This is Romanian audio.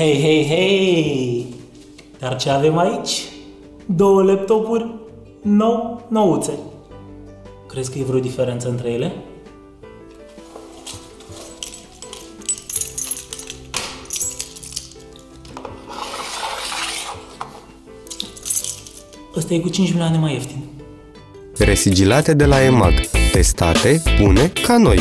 Hei, hei, hei! Dar ce avem aici? Două laptopuri nou, nouțe. Crezi că e vreo diferență între ele? Ăsta e cu 5 milioane mai ieftin. Resigilate de la EMAG. Testate, bune ca noi.